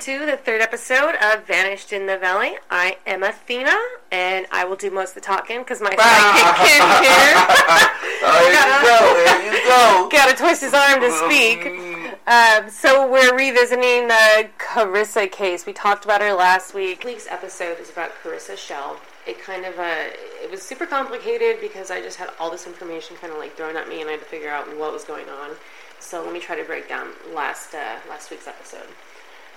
to the third episode of Vanished in the Valley. I am Athena, and I will do most of the talking because my sidekick Kim here Oh, here you go. there you go. got to twist his arm to speak. Um, so we're revisiting the Carissa case. We talked about her last week. Week's episode is about Carissa Shell. It kind of uh, it was super complicated because I just had all this information kind of like thrown at me, and I had to figure out what was going on. So let me try to break down last uh, last week's episode.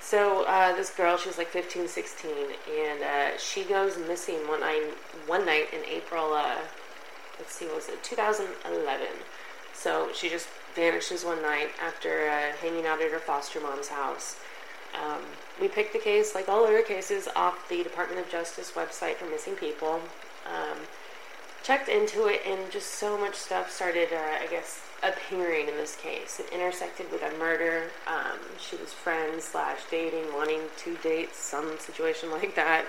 So uh, this girl, she was like 15, 16, and uh, she goes missing one night, one night in April. Uh, let's see, what was it 2011? So she just vanishes one night after uh, hanging out at her foster mom's house. Um, we picked the case, like all other cases, off the Department of Justice website for missing people. Um, checked into it, and just so much stuff started, uh, I guess, appearing in this case. It intersected with a murder. Um, she was friends slash dating, wanting to date, some situation like that.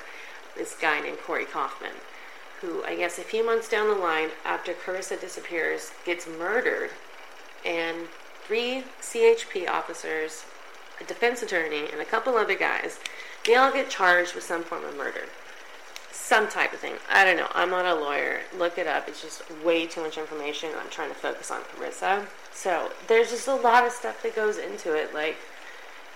This guy named Korey Kauffman, who I guess a few months down the line, after Carissa disappears, gets murdered, and three CHP officers, a defense attorney, and a couple other guys, they all get charged with some form of murder some type of thing. I don't know. I'm not a lawyer. Look it up. It's just way too much information. I'm trying to focus on Carissa. So there's just a lot of stuff that goes into it. Like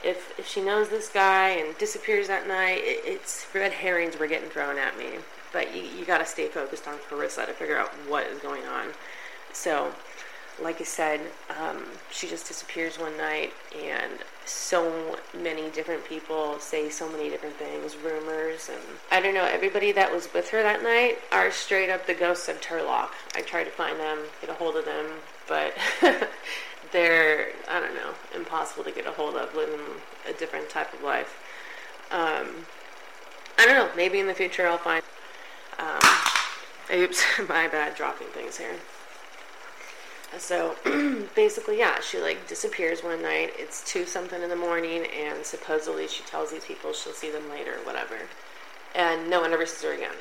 if if she knows this guy and disappears that night, it, it's red herrings were getting thrown at me. But you, you got to stay focused on Carissa to figure out what is going on. So, like I said, um, she just disappears one night, and so many different people say so many different things, rumors, and I don't know. Everybody that was with her that night are straight up the ghosts of Turlock. I tried to find them, get a hold of them, but they're I don't know, impossible to get a hold of, living a different type of life. Um, I don't know. Maybe in the future I'll find. Um, oops, my bad, dropping things here. So basically, yeah, she like disappears one night. It's two something in the morning, and supposedly she tells these people she'll see them later, whatever. And no one ever sees her again.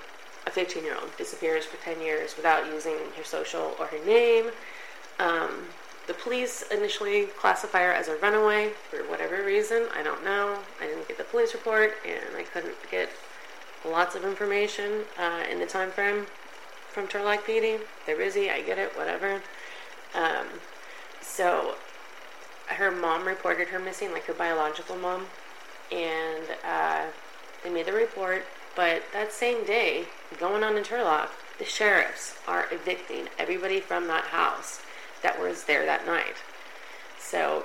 A 15 year old disappears for 10 years without using her social or her name. Um, the police initially classify her as a runaway for whatever reason. I don't know. I didn't get the police report, and I couldn't get lots of information uh, in the time frame from Turlock PD. They're busy. I get it. Whatever. Um, so her mom reported her missing, like her biological mom, and uh, they made the report. But that same day, going on in Turlock, the sheriffs are evicting everybody from that house that was there that night. So,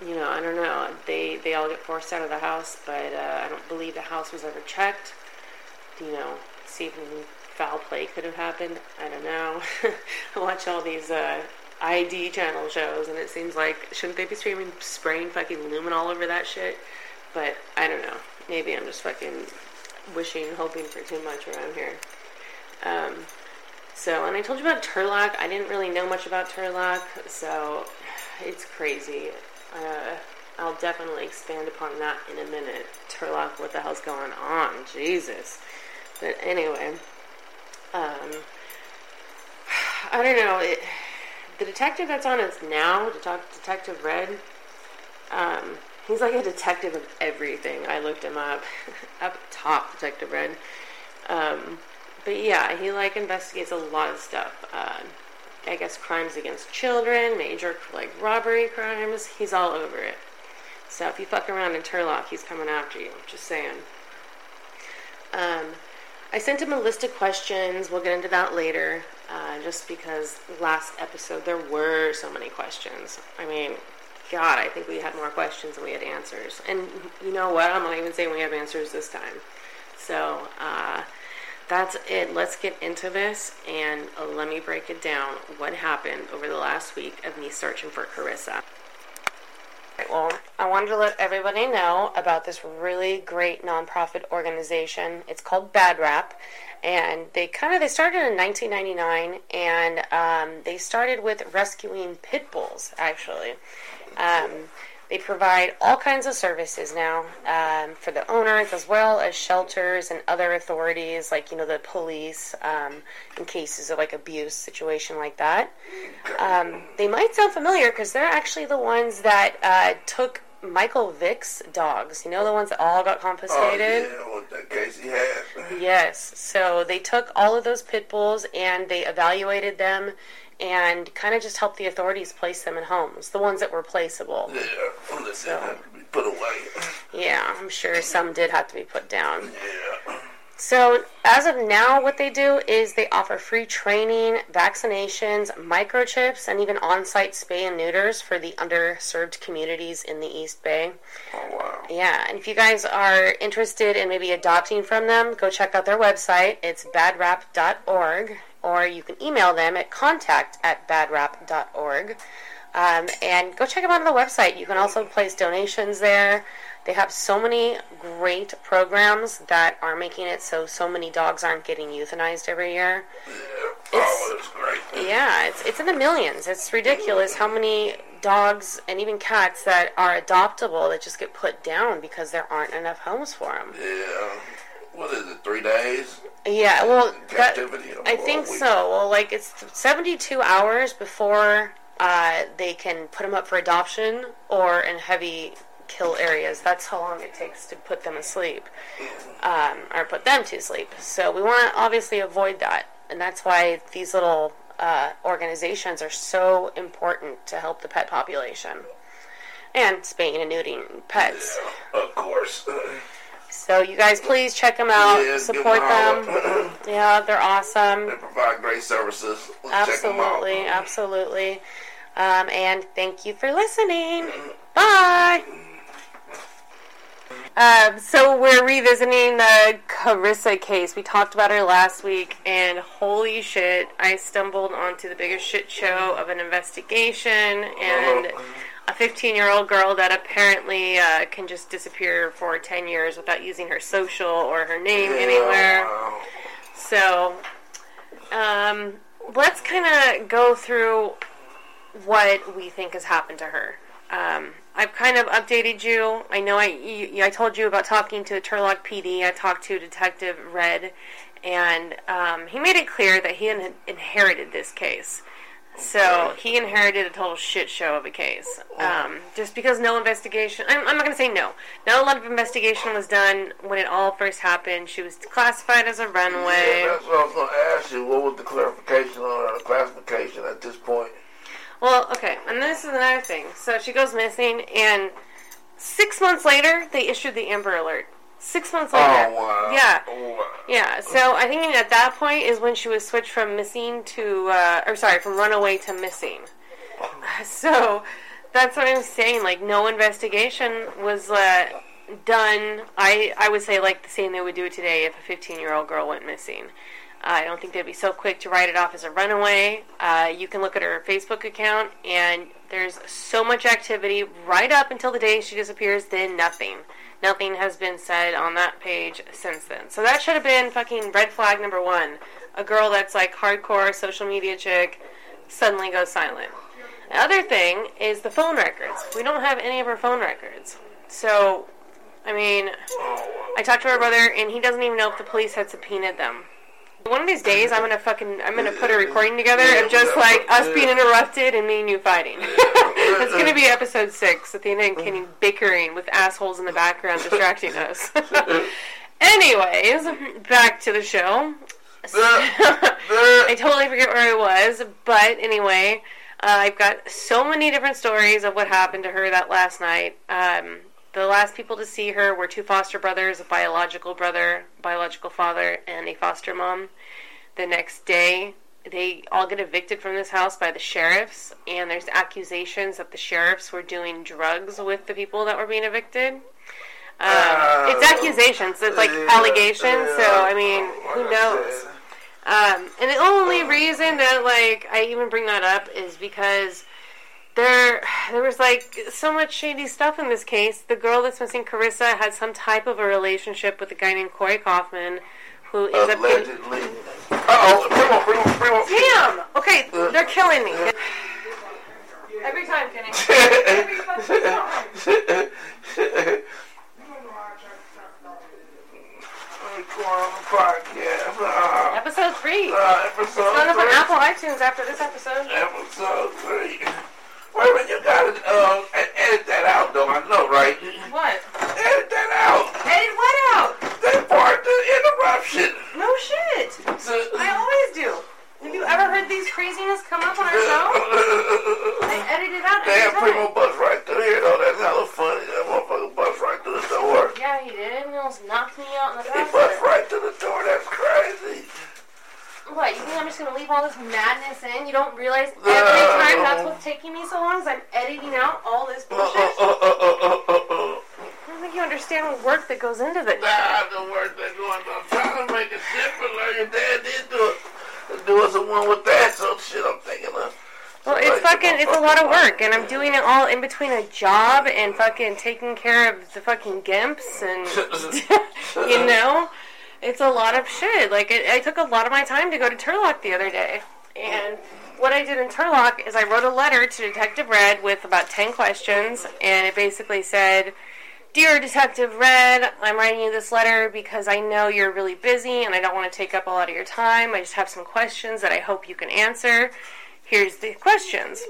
you know, I don't know. They they all get forced out of the house, but uh, I don't believe the house was ever checked. You know, see if foul play could have happened. I don't know. I watch all these uh, ID channel shows, and it seems like shouldn't they be streaming spraying fucking luminol all over that shit? But I don't know. Maybe I'm just fucking wishing, hoping for too much around here. Um, so, and I told you about Turlock. I didn't really know much about Turlock, so it's crazy. Uh, I'll definitely expand upon that in a minute. Turlock, what the hell's going on? Jesus. But anyway, um, I don't know. It, the detective that's on us now, Detective Red, um, he's like a detective of everything. I looked him up. up top, Detective Red. Um, but yeah, he like investigates a lot of stuff. Uh, I guess crimes against children, major like robbery crimes. He's all over it. So if you fuck around in Turlock, he's coming after you. Just saying. Um, I sent him a list of questions. We'll get into that later. Uh, just because last episode there were so many questions. I mean, God, I think we had more questions than we had answers. And you know what? I'm not even saying we have answers this time. So uh, that's it. Let's get into this and let me break it down. What happened over the last week of me searching for Carissa? Well, I wanted to let everybody know about this really great nonprofit organization. It's called Bad Rap, and they kind of they started in 1999, and um, they started with rescuing pit bulls. Actually, um, they provide all kinds of services now um, for the owners as well as shelters and other authorities, like you know the police, um, in cases of like abuse situation like that. Um, they might sound familiar because they're actually the ones that uh, took Michael Vick's dogs. You know the ones that all got confiscated? Oh, yeah, what that case he had. Yes. So they took all of those pit bulls and they evaluated them and kind of just help the authorities place them in homes, the ones that were placeable. Yeah, that didn't have to be put away. Yeah, I'm sure some did have to be put down. Yeah. So, as of now, what they do is they offer free training, vaccinations, microchips, and even on site spay and neuters for the underserved communities in the East Bay. Oh, wow. Yeah, and if you guys are interested in maybe adopting from them, go check out their website. It's badrap.org, or you can email them at contact at badrap.org. Um, and go check them out on the website. You can also place donations there. They have so many great programs that are making it so so many dogs aren't getting euthanized every year. oh, that's great. Yeah, it's it's in the millions. It's ridiculous how many dogs and even cats that are adoptable that just get put down because there aren't enough homes for them. Yeah. What is it, three days? Yeah, well, that, I think so. Well, like it's 72 hours before uh, they can put them up for adoption or in heavy kill areas. That's how long it takes to put them asleep um, or put them to sleep. So we want to obviously avoid that, and that's why these little uh, organizations are so important to help the pet population and spaying and neutering pets. Of course. So you guys, please check them out, Yeah, support them them. Yeah, they're awesome. They provide great services. Let's check them out. Absolutely, absolutely. Um, and thank you for listening. Bye. Um, so we're revisiting the Carissa case. We talked about her last week, and holy shit, I stumbled onto the biggest shit show of an investigation and a 15 year old girl that apparently uh, can just disappear for 10 years without using her social or her name anywhere. So, um, let's kind of go through what we think has happened to her. Um, I've kind of updated you. I know I you, I told you about talking to Turlock PD. I talked to Detective Red, and um, he made it clear that he in- inherited this case. So he inherited a total shit show of a case. Um, just because no investigation, I'm, I'm not going to say no. Not a lot of investigation was done when it all first happened. She was classified as a runaway. Yeah, that's what I was going to ask you. What was the clarification on her classification at this point? Well, okay, and this is another thing. So she goes missing, and six months later, they issued the Amber Alert. Six months later. Oh, wow. Yeah. Oh, wow. Yeah, so I think at that point is when she was switched from missing to, uh, or sorry, from runaway to missing. So that's what I'm saying. Like, no investigation was uh, done. I I would say like the same they would do today if a 15 year old girl went missing. I don't think they'd be so quick to write it off as a runaway. Uh, you can look at her Facebook account, and there's so much activity right up until the day she disappears. Then nothing. Nothing has been said on that page since then. So that should have been fucking red flag number one. A girl that's like hardcore social media chick suddenly goes silent. The other thing is the phone records. We don't have any of her phone records. So, I mean, I talked to her brother, and he doesn't even know if the police had subpoenaed them. One of these days, I'm gonna fucking, I'm gonna put a recording together of just like us being interrupted and me and you fighting. it's gonna be episode six, Athena and Kenny bickering with assholes in the background distracting us. Anyways, back to the show. I totally forget where I was, but anyway, uh, I've got so many different stories of what happened to her that last night. Um, the last people to see her were two foster brothers, a biological brother, biological father, and a foster mom. The next day, they all get evicted from this house by the sheriffs, and there's accusations that the sheriffs were doing drugs with the people that were being evicted. Um, it's accusations, it's like Yeah, allegations, so. I mean, who knows? Um, and the only reason that like I even bring that up is because there there was like so much shady stuff in this case. The girl that's missing, Carissa, had some type of a relationship with a guy named Korey Kauffman, who ends up getting. Allegedly. Uh-oh. Primo, primo, primo. Damn. Okay, they're killing me. Every time, Kenny. Every fucking time. Podcast. Uh, Episode three. uh, episode it's Going up on. Apple iTunes after this episode. Episode three. Wait a minute, you gotta um, edit that out though. I know, right? What? Edit that out. Edit what out? That part, the interruption. No shit. I always do. Have you ever heard these craziness come up on our show? I edit it out Damn, every Primo bust right through here, though. That's hella funny. That motherfucker bust right through the door. Yeah, he did. He almost knocked me out in the back. He bust right through the door. That's crazy. What, you think I'm just gonna leave all this madness in? You don't realize every time that's what's taking me so long is I'm editing out all this Uh, uh, bullshit? uh, uh, uh, uh, uh. I don't think you understand the work that goes into this. Nah, the work they're going I'm trying to make it simple. Like your dad did do it. Do us a one with that, so shit I'm thinking of. Well, it's fucking, it's a lot of work, and I'm doing it all in between a job and fucking taking care of the fucking gimps, and you know, it's a lot of shit. Like, it, I took a lot of my time to go to Turlock the other day, and what I did in Turlock is I wrote a letter to Detective Red with about ten questions, and it basically said. Dear Detective Red, I'm writing you this letter because I know you're really busy and I don't want to take up a lot of your time. I just have some questions that I hope you can answer. Here's the questions.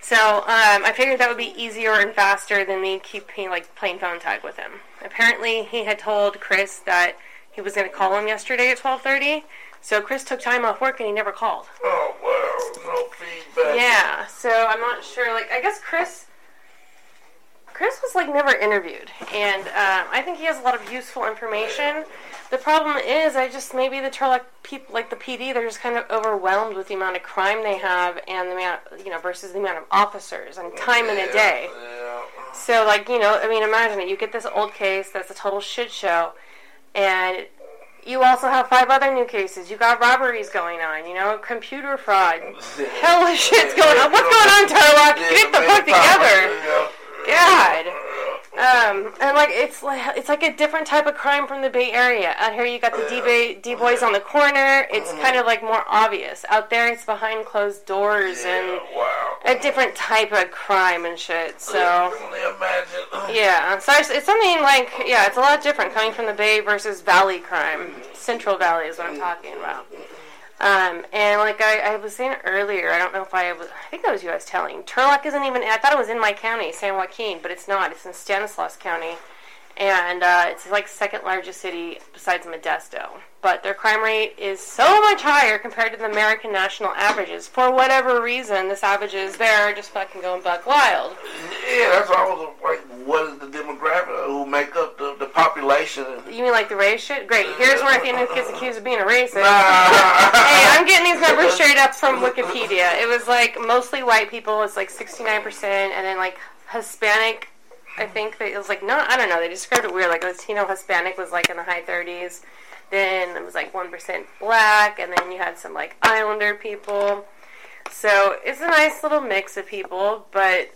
So um, I figured that would be easier and faster than me keeping like playing phone tag with him. Apparently, he had told Chris that he was going to call him yesterday at 12:30. So Chris took time off work and he never called. Oh, well, no feedback. Yeah, so I'm not sure. Like, I guess Chris, Chris was like never interviewed, and um, I think he has a lot of useful information. The problem is, I just maybe the Turlock people, like the PD, they're just kind of overwhelmed with the amount of crime they have and the amount, you know, versus the amount of officers and time in a day. Yeah. So, like, you know, I mean, imagine it. You get this old case that's a total shit show, and you also have five other new cases. You got robberies going on, you know, computer fraud. Hell of shit's going on. What's going on, Turlock? Yeah, Get the fuck together. God. Um, and like it's like it's like a different type of crime from the Bay Area. Out here, you got the D D boys on the corner. It's kind of like more obvious. Out there, it's behind closed doors and wow. a different type of crime and shit. So. I can only imagine. Yeah, so it's, it's something like yeah, it's a lot different coming from the Bay versus Valley crime. Central Valley is what I'm talking about. Um, and like I, I was saying earlier, I don't know if I was, I think that was you I was telling. Turlock isn't even. I thought it was in my county, San Joaquin, but it's not. It's in Stanislaus County, and uh, it's like second largest city besides Modesto. But their crime rate is so much higher compared to the American national averages. For whatever reason, the savages there are just fucking going buck wild. Yeah, that's why I was like, what is the demographic who make up the, the population? You mean like the race shit? Great. Here's where Athena gets accused of being a racist. Ah. hey, I'm getting these numbers straight up from Wikipedia. It was like mostly white people. It's like 69%, and then like Hispanic. I think that it was like no, I don't know. They described it weird. Like Latino Hispanic was like in the high 30s. Then it was like one percent black, and then you had some like Islander people. So it's a nice little mix of people, but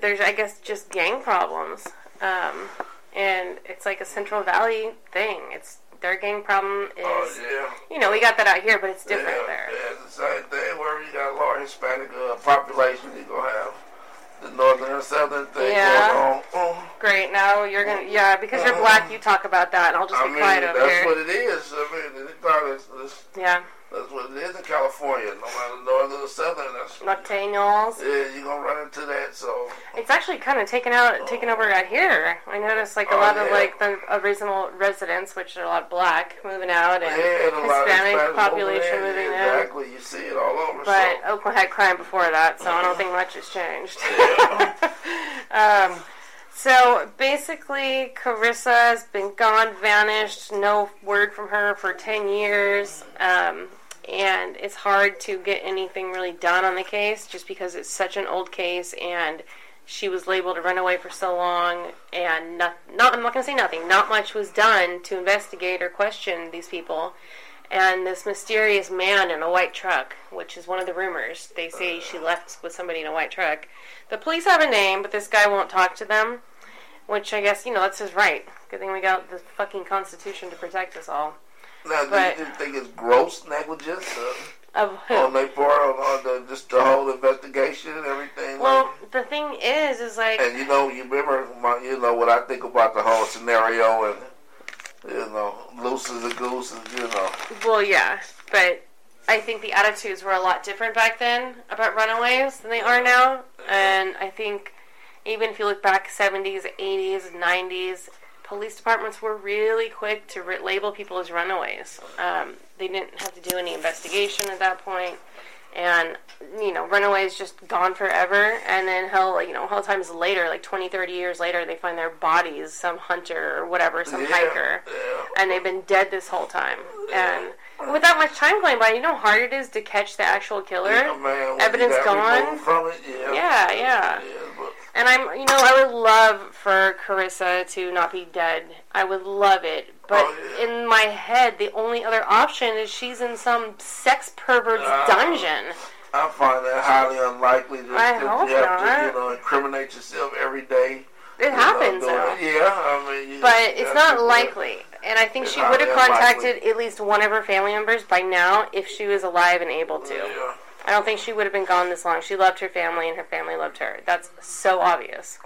there's I guess just gang problems. Um, and it's like a Central Valley thing. It's their gang problem is Oh, yeah. you know, we got that out here, but it's different yeah, there. Yeah, it's the same thing. Wherever you got a large Hispanic uh, population, you're going to have the northern southern thing Yeah. going on. Oh, Great. Now you're gonna, yeah, because you're black, mm. you talk about that, and I'll just I be mean, quiet that's over here. what it is. I mean, it's, not- it's, it's, Yeah, that's what it is in California. No matter northern or southern, that's Latinos. yeah, you're gonna run into that. So It's actually kind of taken out, taken over out here. I noticed like a Oh, lot of like the original residents, which are a lot of black, moving out, and yeah, and a lot of Hispanic population moving yeah, in. Exactly, you see it all over. But so. Oakland had crime before that, so I don't think much has changed. Yeah. um, so basically, Carissa has been gone, vanished, no word from her for 10 years. Um, and it's hard to get anything really done on the case just because it's such an old case and she was labeled a runaway for so long and not, not I'm not going to say nothing not much was done to investigate or question these people. And this mysterious man in a white truck which is one of the rumors they say she left with somebody in a white truck. The police have a name but this guy won't talk to them which I guess you know that's his right. Good thing we got the fucking constitution to protect us all Now, do you think it's gross negligence uh, of who? on their part on, the, just the whole investigation and everything? Well, the thing is, is like, and you know, you remember, my, you know, what I think about the whole scenario, and you know, loose as a goose, and you know, well, yeah, but I think the attitudes were a lot different back then about runaways than they are now, and I think even if you look back 70s, 80s, 90s, police departments were really quick to re- label people as runaways. Um, they didn't have to do any investigation at that point. And you know runaways just gone forever. And then hell you know hell times later like 20 30 years later they find their bodies some hunter or whatever some Yeah, hiker. Yeah. and they've been dead this whole time. And with that much time going by you know how hard it is to catch the actual killer? Yeah, man, evidence gone? it, yeah. yeah. Yeah and I'm, you know, I would love for Carissa to not be dead. I would love it. But Oh, yeah. in my head, the only other option is she's in some sex pervert's Ah. dungeon. I find that highly unlikely that, I that hope you have not. to, you know, incriminate yourself every day. It know, happens, doing though. Yeah, I mean, you, But it's not likely. And I think It's she would have contacted at least one of her family members by now if she was alive and able to. Yeah. I don't think she would have been gone this long. She loved her family and her family loved her. That's so obvious.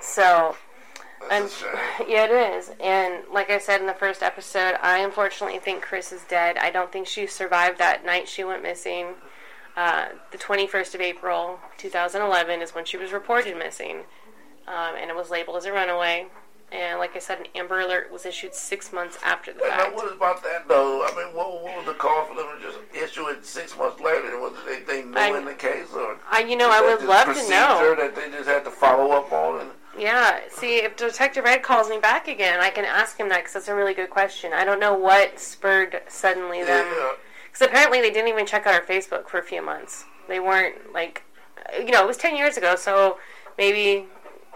So, And yeah, it is. And like I said in the first episode, I unfortunately think Chris is dead. I don't think she survived that night she went missing. Uh, the 21st of April, 2011, is when she was reported missing. Um, and it was labeled as a runaway. And like I said, an Amber Alert was issued six months after the And now, fact. what about that though? I mean, what, what was the call for them to just issue it six months later? Was it they, they knew I- in the case, or I, you know, I would love to know. that they just had to follow up on? And, Yeah, see, if Detective Red calls me back again, I can ask him that because that's a really good question. I don't know what spurred suddenly them. yeah, Because apparently they didn't even check out our Facebook for a few months. They weren't like, you know, it was ten years ago, so maybe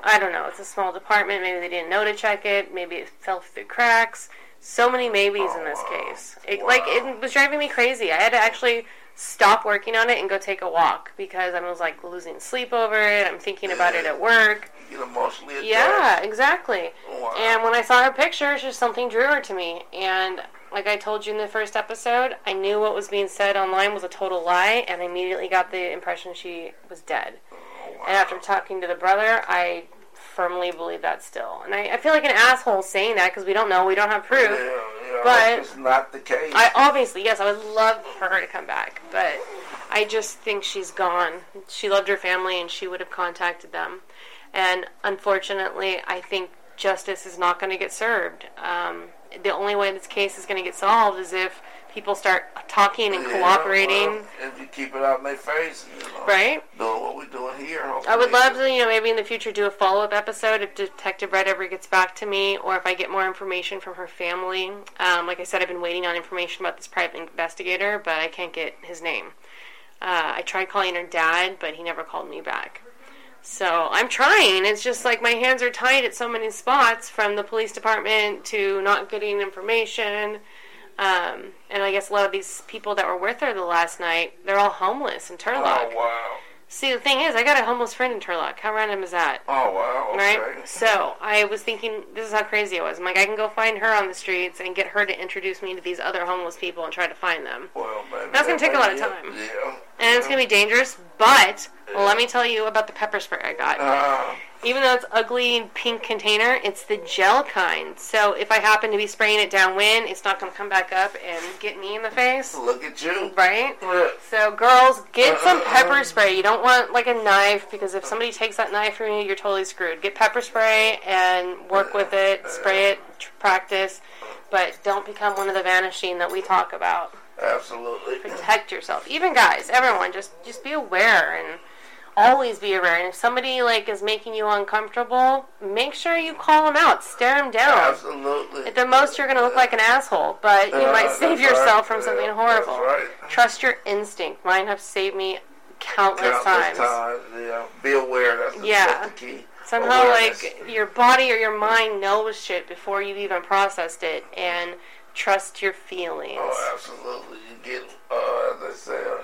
I don't know. It's a small department. Maybe they didn't know to check it. Maybe it fell through cracks. So many maybes in this wow. case. It, Like it was driving me crazy. I had to actually stop working on it and go take a walk because I was like losing sleep over it. I'm thinking about it at work. get emotionally attached. Yeah, exactly. Wow. And when I saw her pictures, just something drew her to me. And like I told you in the first episode, I knew what was being said online was a total lie, and I immediately got the impression she was dead. Oh, and after talking to the brother, I firmly believe that still. And I, I feel like an asshole saying that because we don't know, we don't have proof. Yeah, yeah, But- it's not the case. I obviously, yes, I would love for her to come back, but I just think she's gone. She loved her family and she would have contacted them. And unfortunately, I think justice is not going to get served. Um, the only way this case is going to get solved is if people start talking and Yeah, cooperating, well, if you keep it out in their face, you know, right? doing what we're doing here. I would love to, you know, maybe in the future do a follow up episode if Detective Red ever gets back to me, or if I get more information from her family. Um, like I said, I've been waiting on information about this private investigator, but I can't get his name. Uh, I tried calling her dad, but he never called me back. So I'm trying. It's just like my hands are tied at so many spots, from the police department to not getting information. Um, and I guess a lot of these people that were with her the last night, they're all homeless in Turlock. Oh wow! See, the thing is, I got a homeless friend in Turlock. How random is that? Oh wow! Okay. Right? So, I was thinking, this is how crazy I was. I'm like, I can go find her on the streets and get her to introduce me to these other homeless people and try to find them. well, maybe That's gonna take a lot of time. Yeah. And it's going to be dangerous, but let me tell you about the pepper spray I got. Uh, Even though it's ugly pink container, it's the gel kind. So, if I happen to be spraying it downwind, it's not going to come back up and get me in the face. look at you. Right? Yeah. So, girls, get some pepper spray. You don't want like a knife because if somebody takes that knife from you, you're totally screwed. Get pepper spray and work with it, spray it, practice, but don't become one of the vanishing that we talk about. Absolutely. Protect yourself. Even guys, everyone, just just be aware and always be aware. And if somebody like is making you uncomfortable, make sure you call them out, stare them down. Absolutely. At the most, you're going to look like an asshole, but you Yeah, might save right. yourself from Yeah, something that's horrible. right. Trust your instinct. Mine have saved me countless, Countless times. times. Yeah. Be aware. That's the, Yeah. that's the key. Somehow, Awareness. like your body or your mind knows shit before you even processed it, and trust your feelings. Oh, absolutely. You get, uh, as they say, uh,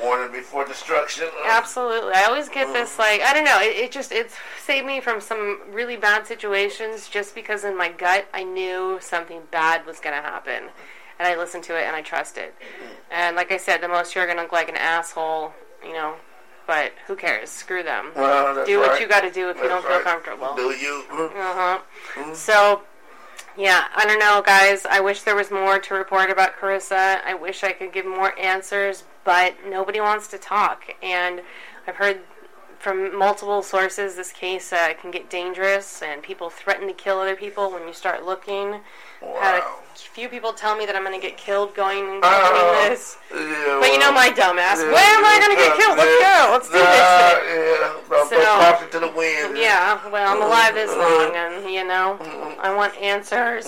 warning before destruction. Uh, Absolutely. I always get this like I don't know. It, it just it's saved me from some really bad situations just because in my gut I knew something bad was going to happen, and I listened to it and I trust it. And like I said, the most you're going to look like an asshole, you know. But who cares? Screw them. Well, do what right. you got to do if you don't That's feel right. comfortable. Do you? Uh huh. So, yeah, I don't know, guys. I wish there was more to report about Carissa. I wish I could give more answers, but nobody wants to talk. And I've heard from multiple sources, this case uh, can get dangerous, and people threaten to kill other people when you start looking. Had Wow. a few people tell me that I'm going to get killed going and Uh, doing this. Yeah, But you know my dumbass. yeah, Where am I going to get killed? Let's go. Let's do this shit. Yeah, So- to the wind. Yeah, well, I'm alive this long, and you know, I want answers.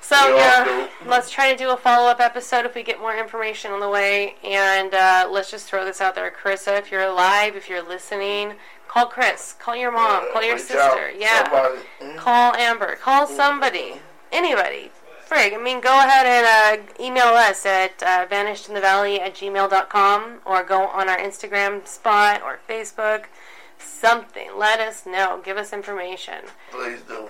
So Yeah, let's try to do a follow-up episode if we get more information on the way, and uh, let's just throw this out there, Carissa. If you're alive, if you're listening, call Chris, call your mom, call your sister, out, yeah, somebody. Mm. call Amber, call somebody, anybody. Frig, I mean, go ahead and uh, email us at uh, vanishedinthevalley at gmail.com or go on our Instagram spot or Facebook. Something. Let us know. Give us information. Please do.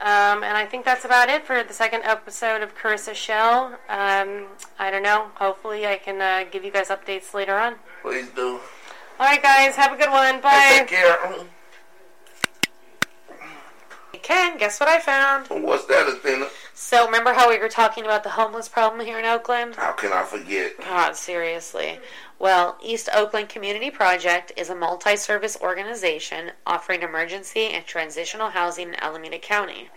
Um, and I think that's about it for the second episode of Carissa Shell. Um, I don't know. Hopefully, I can uh, give you guys updates later on. Please do. All right, guys. Have a good one. Bye. Take care. Ken, guess what I found? What's that, Athena? So, remember how we were talking about the homeless problem here in Oakland? How can I forget? God, seriously. Well, East Oakland Community Project is a multi service organization offering emergency and transitional housing in Alameda County.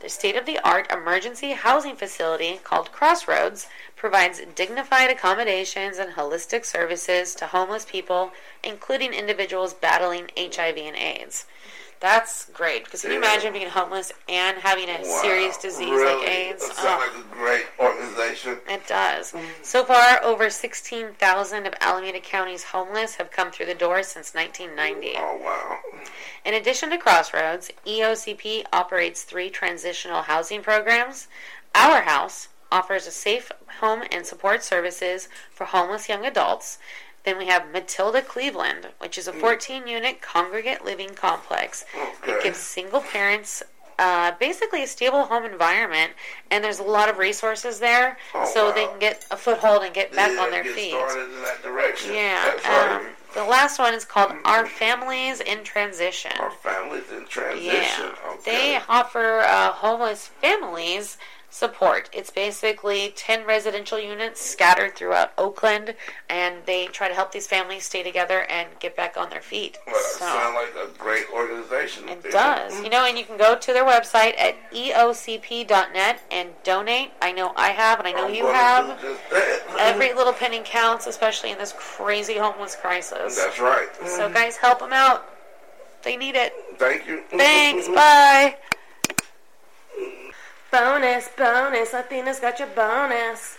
The state of the art emergency housing facility called Crossroads provides dignified accommodations and holistic services to homeless people, including individuals battling HIV and AIDS. That's great because can you Yeah. imagine being homeless and having a Wow. serious disease really? like AIDS? That Oh. sounds like a great organization. It does. Mm. So far, over 16,000 of Alameda County's homeless have come through the door since 1990. Oh, wow. In addition to Crossroads, EOCP operates three transitional housing programs. Our House offers a safe home and support services for homeless young adults. Then we have Matilda Cleveland, which is a 14 unit congregate living complex that Okay. gives single parents uh, basically a stable home environment, and there's a lot of resources there, Oh, so they can get a foothold and get back yeah, on their feet. started in that direction. Yeah. That's right. Um, the last one is called Our Families in Transition. Our families in Yeah. transition. Okay. They offer uh, homeless families support. It's basically 10 residential units scattered throughout Oakland, and they try to help these families stay together and get back on their feet. well, that So. sounds like a great organization. It does. You know, and you can go to their website at eocp.net and donate. I know I have, and I know I'm you have. do just that. Every little penny counts, especially in this crazy homeless crisis. That's right. So, guys, help them out. They need it. Thank you. Thanks. Bye. Bonus, bonus. Athena's got your bonus.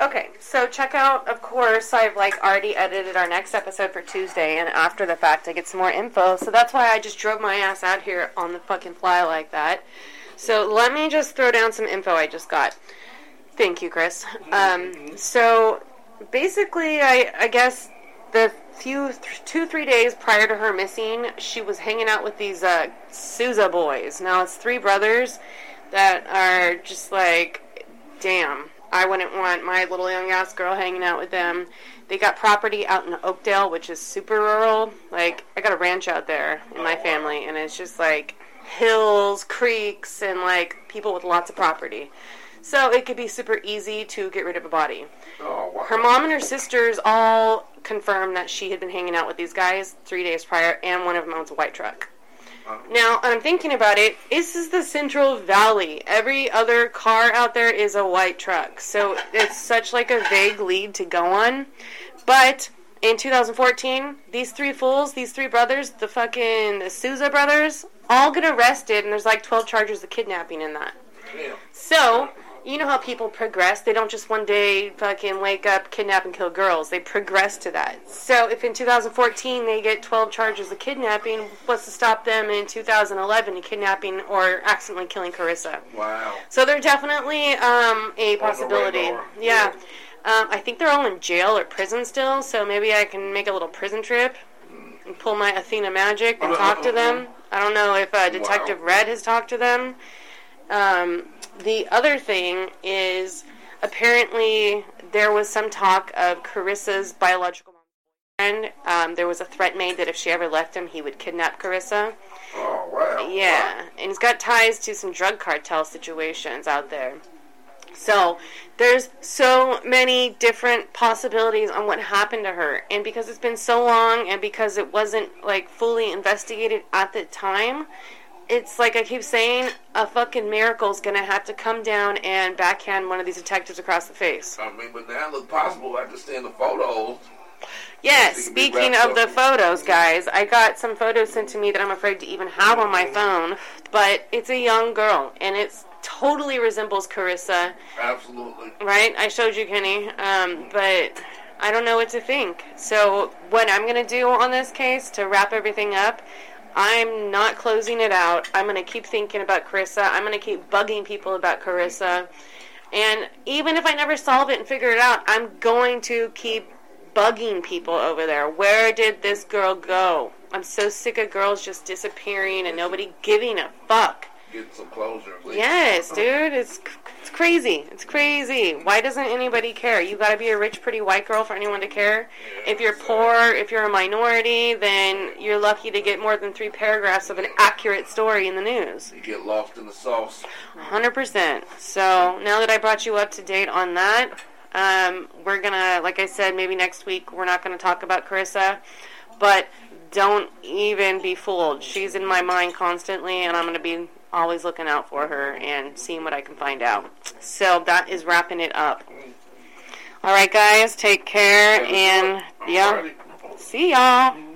Okay, so check out, of course, I've like already edited our next episode for Tuesday, and after the fact, I get some more info. So that's why I just drove my ass out here on the fucking fly like that. So let me just throw down some info I just got. Thank you, Chris. Um, so basically, I, I guess the few th- two three days prior to her missing, she was hanging out with these uh, Souza boys. Now it's three brothers that are just like, damn. I wouldn't want my little young ass girl hanging out with them. They got property out in Oakdale, which is super rural. Like, I got a ranch out there in my family, and it's just like hills, creeks, and like people with lots of property. So it could be super easy to get rid of a body. Oh, wow. Her mom and her sisters all confirmed that she had been hanging out with these guys three days prior, and one of them owns a white truck. Now, I'm thinking about it. This is the Central Valley. Every other car out there is a white truck. So it's such like a vague lead to go on. But in 2014, these three fools, these three brothers, the fucking the Souza brothers, all get arrested, and there's like 12 charges of kidnapping in that. Yeah. So, you know how people progress. They don't just one day fucking wake up, kidnap, and kill girls. They progress to that. So, if in 2014 they get 12 charges of kidnapping, what's to stop them in 2011 of kidnapping or accidentally killing Carissa? Wow. So, they're definitely um, a possibility. radar. Yeah. Um, I think they're all in jail or prison still, so maybe I can make a little prison trip and pull my Athena magic and talk to them. I don't know if uh, Detective Wow. Red has talked to them. Um, the other thing is apparently there was some talk of Carissa's biological friend. Um, there was a threat made that if she ever left him, he would kidnap Carissa. Oh, wow. Yeah, and he's got ties to some drug cartel situations out there. So there's so many different possibilities on what happened to her. And because it's been so long and because it wasn't like fully investigated at the time, it's like I keep saying, a fucking miracle's gonna have to come down and backhand one of these detectives across the face. I mean, but now it looks possible after seeing the photos. Yes, speaking of the photos, guys, I got some photos sent to me that I'm afraid to even have on my phone. But it's a young girl, and it's totally resembles Carissa, Absolutely. right? I showed you, Kenny, um, but I don't know what to think. So, what I'm going to do on this case to wrap everything up, I'm not closing it out. I'm going to keep thinking about Carissa. I'm going to keep bugging people about Carissa. And even if I never solve it and figure it out, I'm going to keep bugging people over there. Where did this girl go? I'm so sick of girls just disappearing and nobody giving a fuck. Get some closure. at least. Yes, dude, it's it's crazy. It's crazy. Why doesn't anybody care? You got to be a rich, pretty white girl for anyone to care. If you're poor, if you're a minority, then you're lucky to get more than three paragraphs of an accurate story in the news. You get lost in the sauce. 100%. So now that I brought you up to date on that, um, we're gonna, like I said, maybe next week we're not gonna talk about Carissa, but don't even be fooled. She's in my mind constantly, and I'm gonna be always looking out for her and seeing what I can find out. So that is wrapping it up. All right, guys, take care, and yeah, see y'all.